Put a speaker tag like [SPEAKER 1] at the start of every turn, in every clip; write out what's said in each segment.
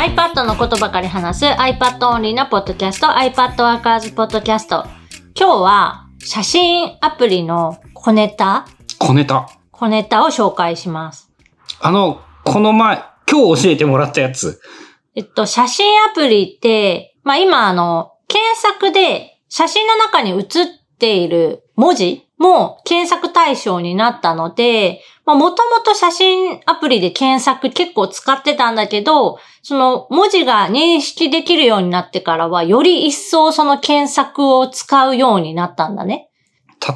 [SPEAKER 1] iPad のことばかり話す iPad オンリーなポッドキャスト iPad Workers ポッドキャスト。今日は写真アプリの小ネタ
[SPEAKER 2] 小ネタ。
[SPEAKER 1] 小ネタを紹介します。
[SPEAKER 2] あの、この前、今日教えてもらったやつ。
[SPEAKER 1] えっと、写真アプリって、まあ今あの、検索で写真の中に写っている文字も検索対象になったので、まあもともと写真アプリで検索結構使ってたんだけど、その文字が認識できるようになってからは、より一層その検索を使うようになったんだね。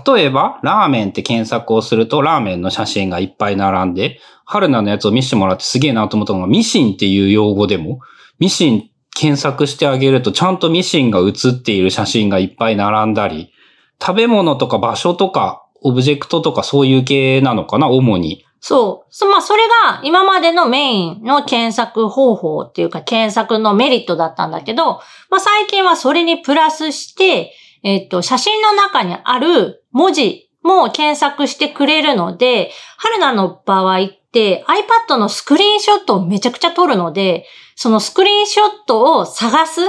[SPEAKER 2] 例えば、ラーメンって検索をすると、ラーメンの写真がいっぱい並んで、春菜のやつを見せてもらってすげえなと思ったのが、ミシンっていう用語でも、ミシン検索してあげると、ちゃんとミシンが写っている写真がいっぱい並んだり、食べ物とか場所とか、オブジェクトとかそういう系なのかな、主に。
[SPEAKER 1] そう。まあ、それが今までのメインの検索方法っていうか検索のメリットだったんだけど、まあ、最近はそれにプラスして、えっと、写真の中にある文字も検索してくれるので、春菜の場合って iPad のスクリーンショットをめちゃくちゃ撮るので、そのスクリーンショットを探す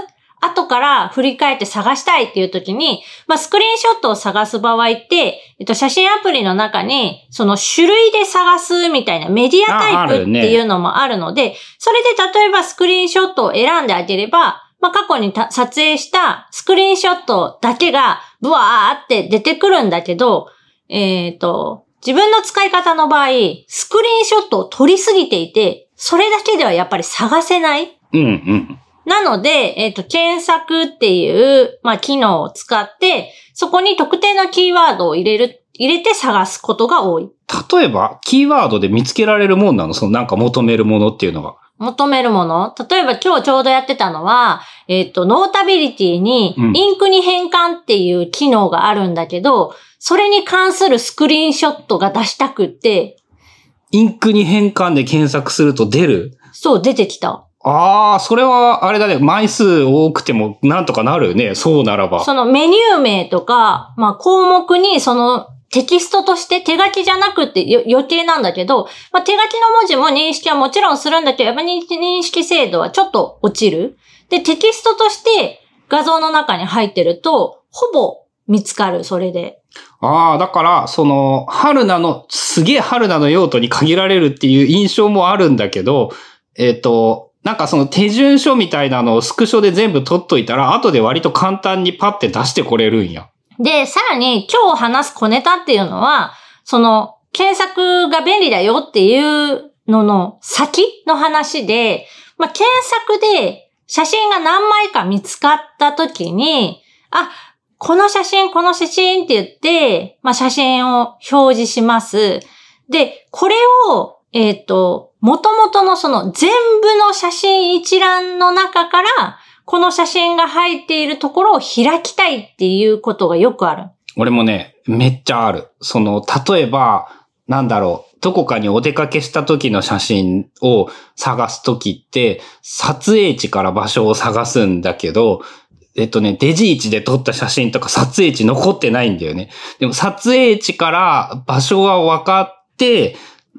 [SPEAKER 1] 後から振り返って探したいっていう時に、まあ、スクリーンショットを探す場合って、えっと、写真アプリの中に、その種類で探すみたいなメディアタイプっていうのもあるので、それで例えばスクリーンショットを選んであげれば、まあ、過去にた撮影したスクリーンショットだけがブワーって出てくるんだけど、えっ、と、自分の使い方の場合、スクリーンショットを撮りすぎていて、それだけではやっぱり探せない
[SPEAKER 2] うんうん。
[SPEAKER 1] なので、えっ、と、検索っていう、まあ、機能を使って、そこに特定のキーワードを入れる、入れて探すことが多い。
[SPEAKER 2] 例えば、キーワードで見つけられるもんなの？そのなんか求めるものっていうのが。
[SPEAKER 1] 求めるもの？例えば今日ちょうどやってたのは、えっ、と、ノータビリティに
[SPEAKER 2] うん
[SPEAKER 1] インクに変換っていう機能があるんだけど、それに関するスクリーンショットが出したくって、
[SPEAKER 2] インクに変換で検索すると出る？
[SPEAKER 1] そう出てきた。
[SPEAKER 2] ああ、それは、あれだね。枚数多くてもなんとかなるね。そうならば。
[SPEAKER 1] そのメニュー名とか、まあ項目にそのテキストとして手書きじゃなくてよ余計なんだけど、まあ手書きの文字も認識はもちろんするんだけど、やっぱ認認識精度はちょっと落ちる。で、テキストとして画像の中に入ってると、ほぼ見つかる、それで。
[SPEAKER 2] ああ、だから、その、春菜の、すげえ春菜の用途に限られるっていう印象もあるんだけど、えっ、と、なんかその手順書みたいなのをスクショで全部取っといたら、後で割と簡単にパッて出してこれるんや。
[SPEAKER 1] で、さらに今日話す小ネタっていうのは、その、検索が便利だよっていうのの先の話で、まあ、検索で写真が何枚か見つかった時に、あ、この写真、この写真って言って、まあ、写真を表示します。で、これを、えっ、と、元々のその全部の写真一覧の中から、この写真が入っているところを開きたいっていうことがよくある。
[SPEAKER 2] 俺もね、めっちゃある。その、例えば、なんだろう、どこかにお出かけした時の写真を探す時って、撮影地から場所を探すんだけど、えっとね、デジ位置で撮った写真とか撮影地残ってないんだよね。でも撮影地から場所は分かって、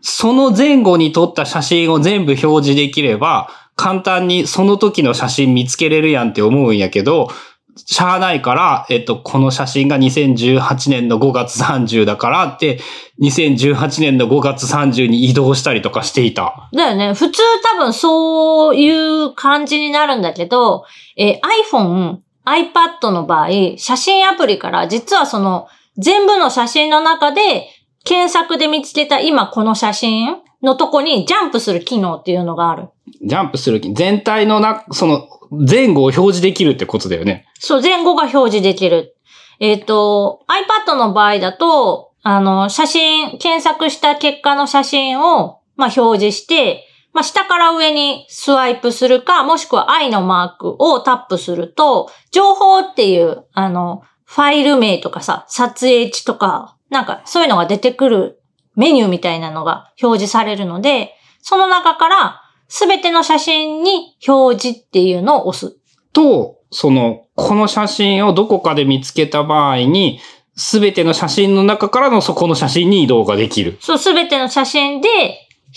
[SPEAKER 2] その前後に撮った写真を全部表示できれば、簡単にその時の写真見つけれるやんって思うんやけど、しゃあないから、えっと、この写真が2018年の5月30だからって、2018年の5月30に移動したりとかしていた。
[SPEAKER 1] だよね。普通多分そういう感じになるんだけど、えー iPhone、iPad の場合、写真アプリから実はその全部の写真の中で検索で見つけた今この写真のとこにジャンプする機能っていうのがある。
[SPEAKER 2] ジャンプする気、全体のな、その、前後を表示できるってことだよね。
[SPEAKER 1] そう、前後が表示できる。えっ、と、iPad の場合だと、あの、写真、検索した結果の写真を、まあ、表示して、まあ、下から上にスワイプするか、もしくは i のマークをタップすると、情報っていう、あの、ファイル名とかさ、撮影地とか、なんかそういうのが出てくるメニューみたいなのが表示されるので、その中からすべての写真に表示っていうのを押す。
[SPEAKER 2] と、その、この写真をどこかで見つけた場合に、すべての写真の中からのそこの写真に移動ができる。
[SPEAKER 1] そう、すべての写真で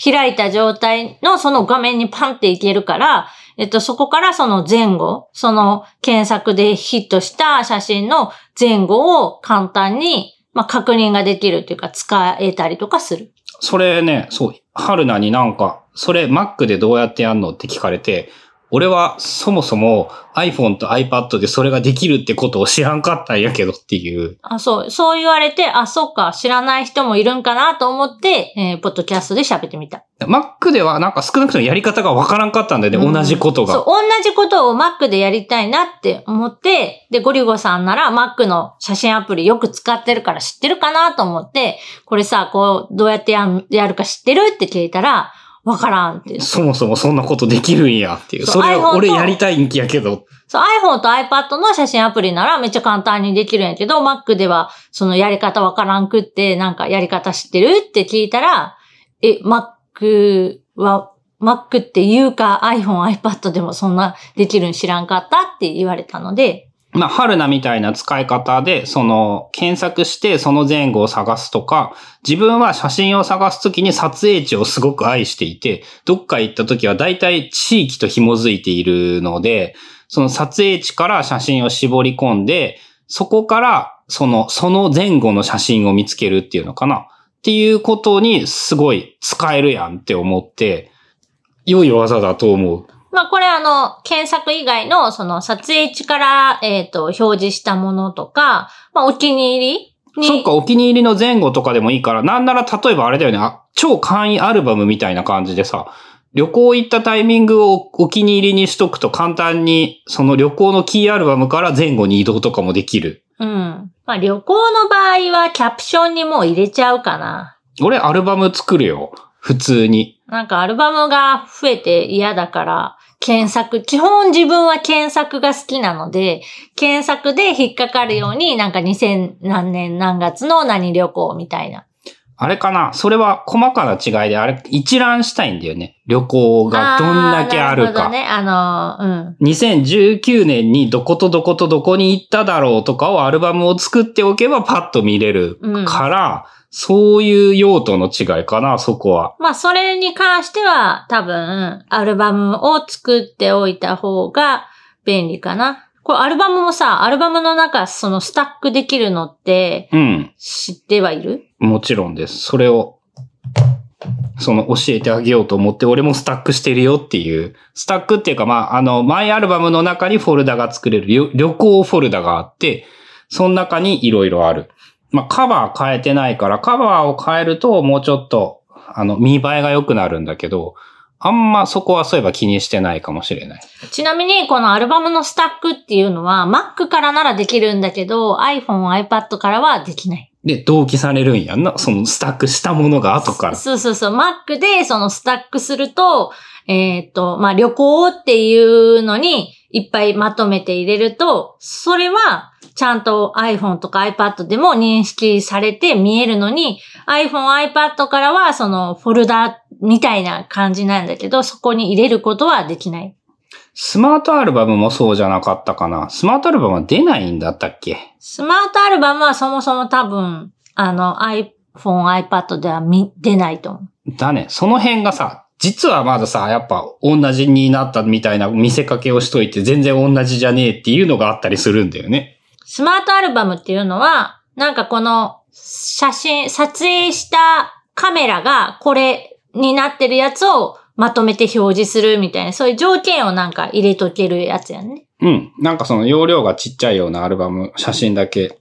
[SPEAKER 1] 開いた状態のその画面にパンっていけるから、えっと、そこからその前後、その検索でヒットした写真の前後を簡単に、まあ、確認ができるというか、使えたりとかする。
[SPEAKER 2] それね、そう、春菜になんか、それ Mac でどうやってやんのって聞かれて、俺はそもそも iPhone と iPad でそれができるってことを知らんかったんやけどっていう。
[SPEAKER 1] あ、そう、そう言われて、あ、そっか、知らない人もいるんかなと思って、えー、ポッドキャストで喋ってみた。
[SPEAKER 2] Mac ではなんか少なくともやり方がわからんかったんだよね、
[SPEAKER 1] うん
[SPEAKER 2] 同じことが。
[SPEAKER 1] そう、同じことを Mac でやりたいなって思って、で、ゴリゴさんなら Mac の写真アプリよく使ってるから知ってるかなと思って、これさ、こう、どうやってやるか知ってるって聞いたら、わからんって。
[SPEAKER 2] そもそもそんなことできるんやっていう。
[SPEAKER 1] そ
[SPEAKER 2] れ
[SPEAKER 1] と
[SPEAKER 2] 俺やりたいんやけど。
[SPEAKER 1] そう iPhone と iPad の写真アプリならめっちゃ簡単にできるんやけど、Mac ではそのやり方わからんくって、なんかやり方知ってるって聞いたら、え、Mac は、Mac っていうか iPhone、iPad でもそんなできるん知らんかったって言われたので、
[SPEAKER 2] まあ、春菜みたいな使い方で、その、検索してその前後を探すとか、自分は写真を探すときに撮影地をすごく愛していて、どっか行ったときは大体地域と紐づいているので、その撮影地から写真を絞り込んで、そこから、その、その前後の写真を見つけるっていうのかな。っていうことにすごい使えるやんって思って、良い技だと思う。
[SPEAKER 1] まあこれあの、検索以外のその撮影地から、えっ、と、表示したものとか、まあお気に入りに。
[SPEAKER 2] そっか、お気に入りの前後とかでもいいから、なんなら例えばあれだよね、あ超簡易アルバムみたいな感じでさ、旅行行ったタイミングをお気に入りにしとくと簡単に、その旅行のキーアルバムから前後に移動とかもできる。
[SPEAKER 1] うん。まあ旅行の場合はキャプションにもう入れちゃうかな。
[SPEAKER 2] 俺アルバム作るよ。普通に。
[SPEAKER 1] なんかアルバムが増えて嫌だから、検索、基本自分は検索が好きなので、検索で引っかかるように、なんか2000何年何月の何旅行みたいな。
[SPEAKER 2] あれかな？それは細かな違いで、あれ一覧したいんだよね。旅行がどんだけあるか。
[SPEAKER 1] ーなるほどね。あの、うん。
[SPEAKER 2] 2019年にどことどことどこに行っただろうとかをアルバムを作っておけばパッと見れるから、そういう用途の違いかな、そこは。
[SPEAKER 1] まあ、それに関しては、多分、アルバムを作っておいた方が便利かな。これ、アルバムもさ、アルバムの中、そのスタックできるのって、
[SPEAKER 2] うん。
[SPEAKER 1] 知ってはいる？
[SPEAKER 2] もちろんです。それを、その教えてあげようと思って、俺もスタックしてるよっていう。スタックっていうか、まあ、あの、マイアルバムの中にフォルダが作れる旅旅行フォルダがあって、その中にいろいろある。まあ、カバー変えてないから、カバーを変えるともうちょっと、あの、見栄えが良くなるんだけど、あんまそこはそういえば気にしてないかもしれない。
[SPEAKER 1] ちなみに、このアルバムのスタックっていうのは、Mac からならできるんだけど、iPhone、iPad からはできない。
[SPEAKER 2] で、同期されるんやんな？そのスタックしたものが後から。
[SPEAKER 1] そうそうそう。Mac でそのスタックすると、えっ、と、まあ、旅行っていうのにいっぱいまとめて入れると、それはちゃんと iPhone とか iPad でも認識されて見えるのに、iPhone、iPad からはそのフォルダみたいな感じなんだけど、そこに入れることはできない。
[SPEAKER 2] スマートアルバムもそうじゃなかったかな。スマートアルバムは出ないんだったっけ？
[SPEAKER 1] スマートアルバムはそもそも多分、あの iPhone、iPad では見出ないと思う。
[SPEAKER 2] だね。その辺がさ、実はまださ、やっぱ同じになったみたいな見せかけをしといて全然同じじゃねえっていうのがあったりするんだよね。
[SPEAKER 1] スマートアルバムっていうのは、なんかこの写真、撮影したカメラがこれになってるやつをまとめて表示するみたいな、そういう条件をなんか入れとけるやつやね。
[SPEAKER 2] うん。なんかその容量がちっちゃいようなアルバム、写真だけ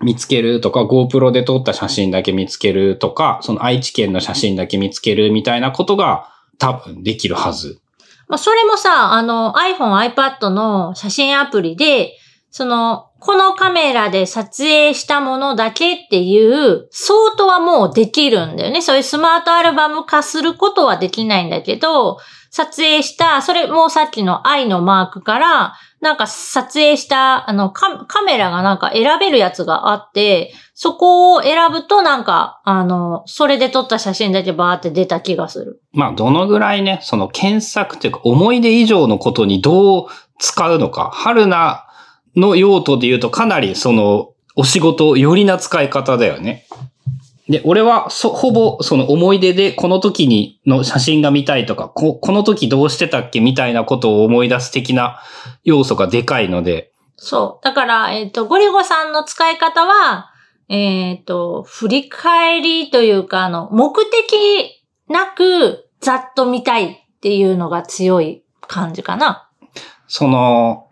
[SPEAKER 2] 見つけるとか、GoPro で撮った写真だけ見つけるとか、その愛知県の写真だけ見つけるみたいなことが多分できるはず。
[SPEAKER 1] まあ、それもさ、あの iPhone、iPad の写真アプリで、その、このカメラで撮影したものだけっていう、相当はもうできるんだよね。そういうスマートアルバム化することはできないんだけど、撮影した、それもさっきの愛のマークから、なんか撮影した、あのカ、カメラがなんか選べるやつがあって、そこを選ぶとなんか、あの、それで撮った写真だけバーって出た気がする。
[SPEAKER 2] まあ、どのぐらいね、その検索っていうか、思い出以上のことにどう使うのか。春菜の用途で言うとかなりその、お仕事寄りな使い方だよね。で、俺は、そ、ほぼ、その思い出で、この時にの写真が見たいとか、こ、この時どうしてたっけみたいなことを思い出す的な要素がでかいので、
[SPEAKER 1] そう。だから、えっ、と、ゴリゴさんの使い方は、えっ、と、振り返りというか、あの、目的なく、ざっと見たいっていうのが強い感じかな。
[SPEAKER 2] その、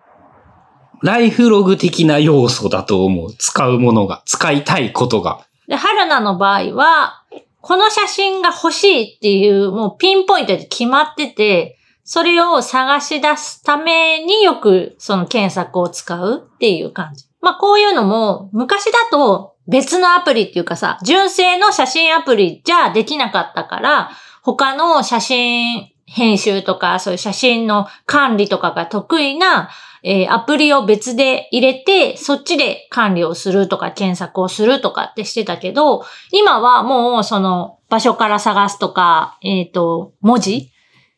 [SPEAKER 2] ライフログ的な要素だと思う。使うものが、使いたいことが。
[SPEAKER 1] で、春菜の場合は、この写真が欲しいっていう、もうピンポイントで決まってて、それを探し出すためによくその検索を使うっていう感じ。まあこういうのも昔だと別のアプリっていうかさ、純正の写真アプリじゃできなかったから、他の写真編集とかそういう写真の管理とかが得意なえーアプリを別で入れて、そっちで管理をするとか検索をするとかってしてたけど、今はもうその場所から探すとか、えっ、と、文字？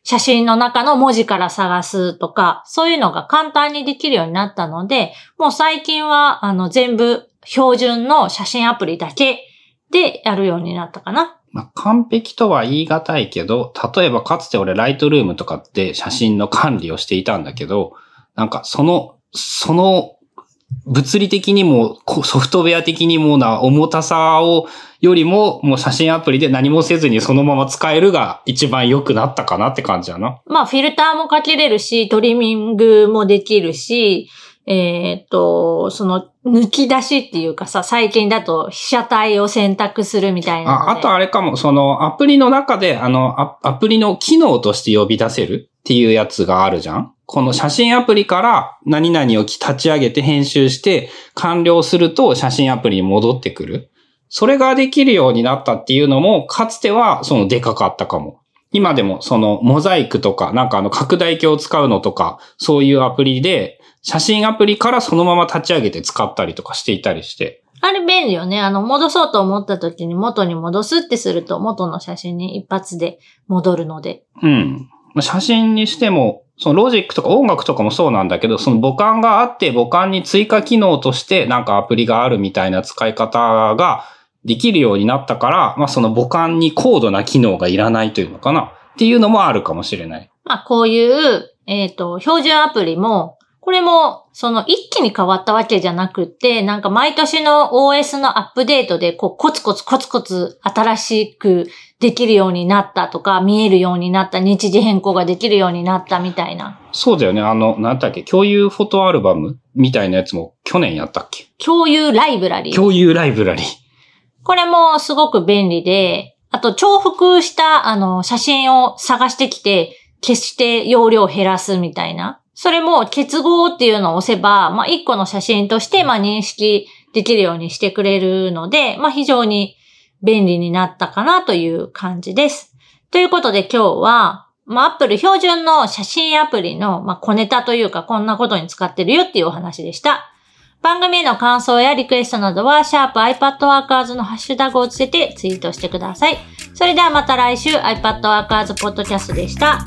[SPEAKER 1] 写真の中の文字から探すとか、そういうのが簡単にできるようになったので、もう最近はあの全部標準の写真アプリだけでやるようになったかな。
[SPEAKER 2] まあ、完璧とは言い難いけど、例えばかつて俺ライトルームとかで写真の管理をしていたんだけど、なんかその、その物理的にもソフトウェア的にもな重たさをよりももう写真アプリで何もせずにそのまま使えるが一番良くなったかなって感じやな。
[SPEAKER 1] まあ、フィルターもかけれるし、トリミングもできるし、えっ、と、その、抜き出しっていうかさ、最近だと被写体を選択するみたいな。
[SPEAKER 2] ああとあれかも、そのアプリの中であのアアプリの機能として呼び出せるっていうやつがあるじゃんこの写真アプリから何々を立ち上げて編集して完了すると写真アプリに戻ってくる。それができるようになったっていうのも、かつてはそのでかかったかも。今でもそのモザイクとか、なんかあの拡大鏡を使うのとか、そういうアプリで、写真アプリからそのまま立ち上げて使ったりとかしていたりして。
[SPEAKER 1] あれ便利よね。あの、戻そうと思った時に元に戻すってすると元の写真に一発で戻るので。
[SPEAKER 2] うん。まあ写真にしても、そのロジックとか音楽とかもそうなんだけど、その母感があって母感に追加機能としてなんかアプリがあるみたいな使い方ができるようになったから、まあその母感に高度な機能がいらないというのかなっていうのもあるかもしれない。
[SPEAKER 1] まあ、こういう、えっ、と、標準アプリも、これも、その一気に変わったわけじゃなくって、なんか毎年の OS のアップデートで、こう、コツコツコツコツ新しくできるようになったとか、見えるようになった、日時変更ができるようになったみたいな。
[SPEAKER 2] そうだよね。あの、なんだっけ、共有フォトアルバム？みたいなやつも去年やったっけ？
[SPEAKER 1] 共有ライブラリー。
[SPEAKER 2] 共有ライブラリー。
[SPEAKER 1] これもすごく便利で、あと重複したあの写真を探してきて消して容量を減らすみたいな。それも結合っていうのを押せば、まあ一個の写真としてまあ認識できるようにしてくれるので、まあ非常に便利になったかなという感じです。ということで今日は、まあ Apple 標準の写真アプリのまあ小ネタというかこんなことに使ってるよっていうお話でした。番組への感想やリクエストなどは、シャープ i p a d w o r k e r s のハッシュタグをつけてツイートしてください。それではまた来週 iPadWorkers Podcast でした。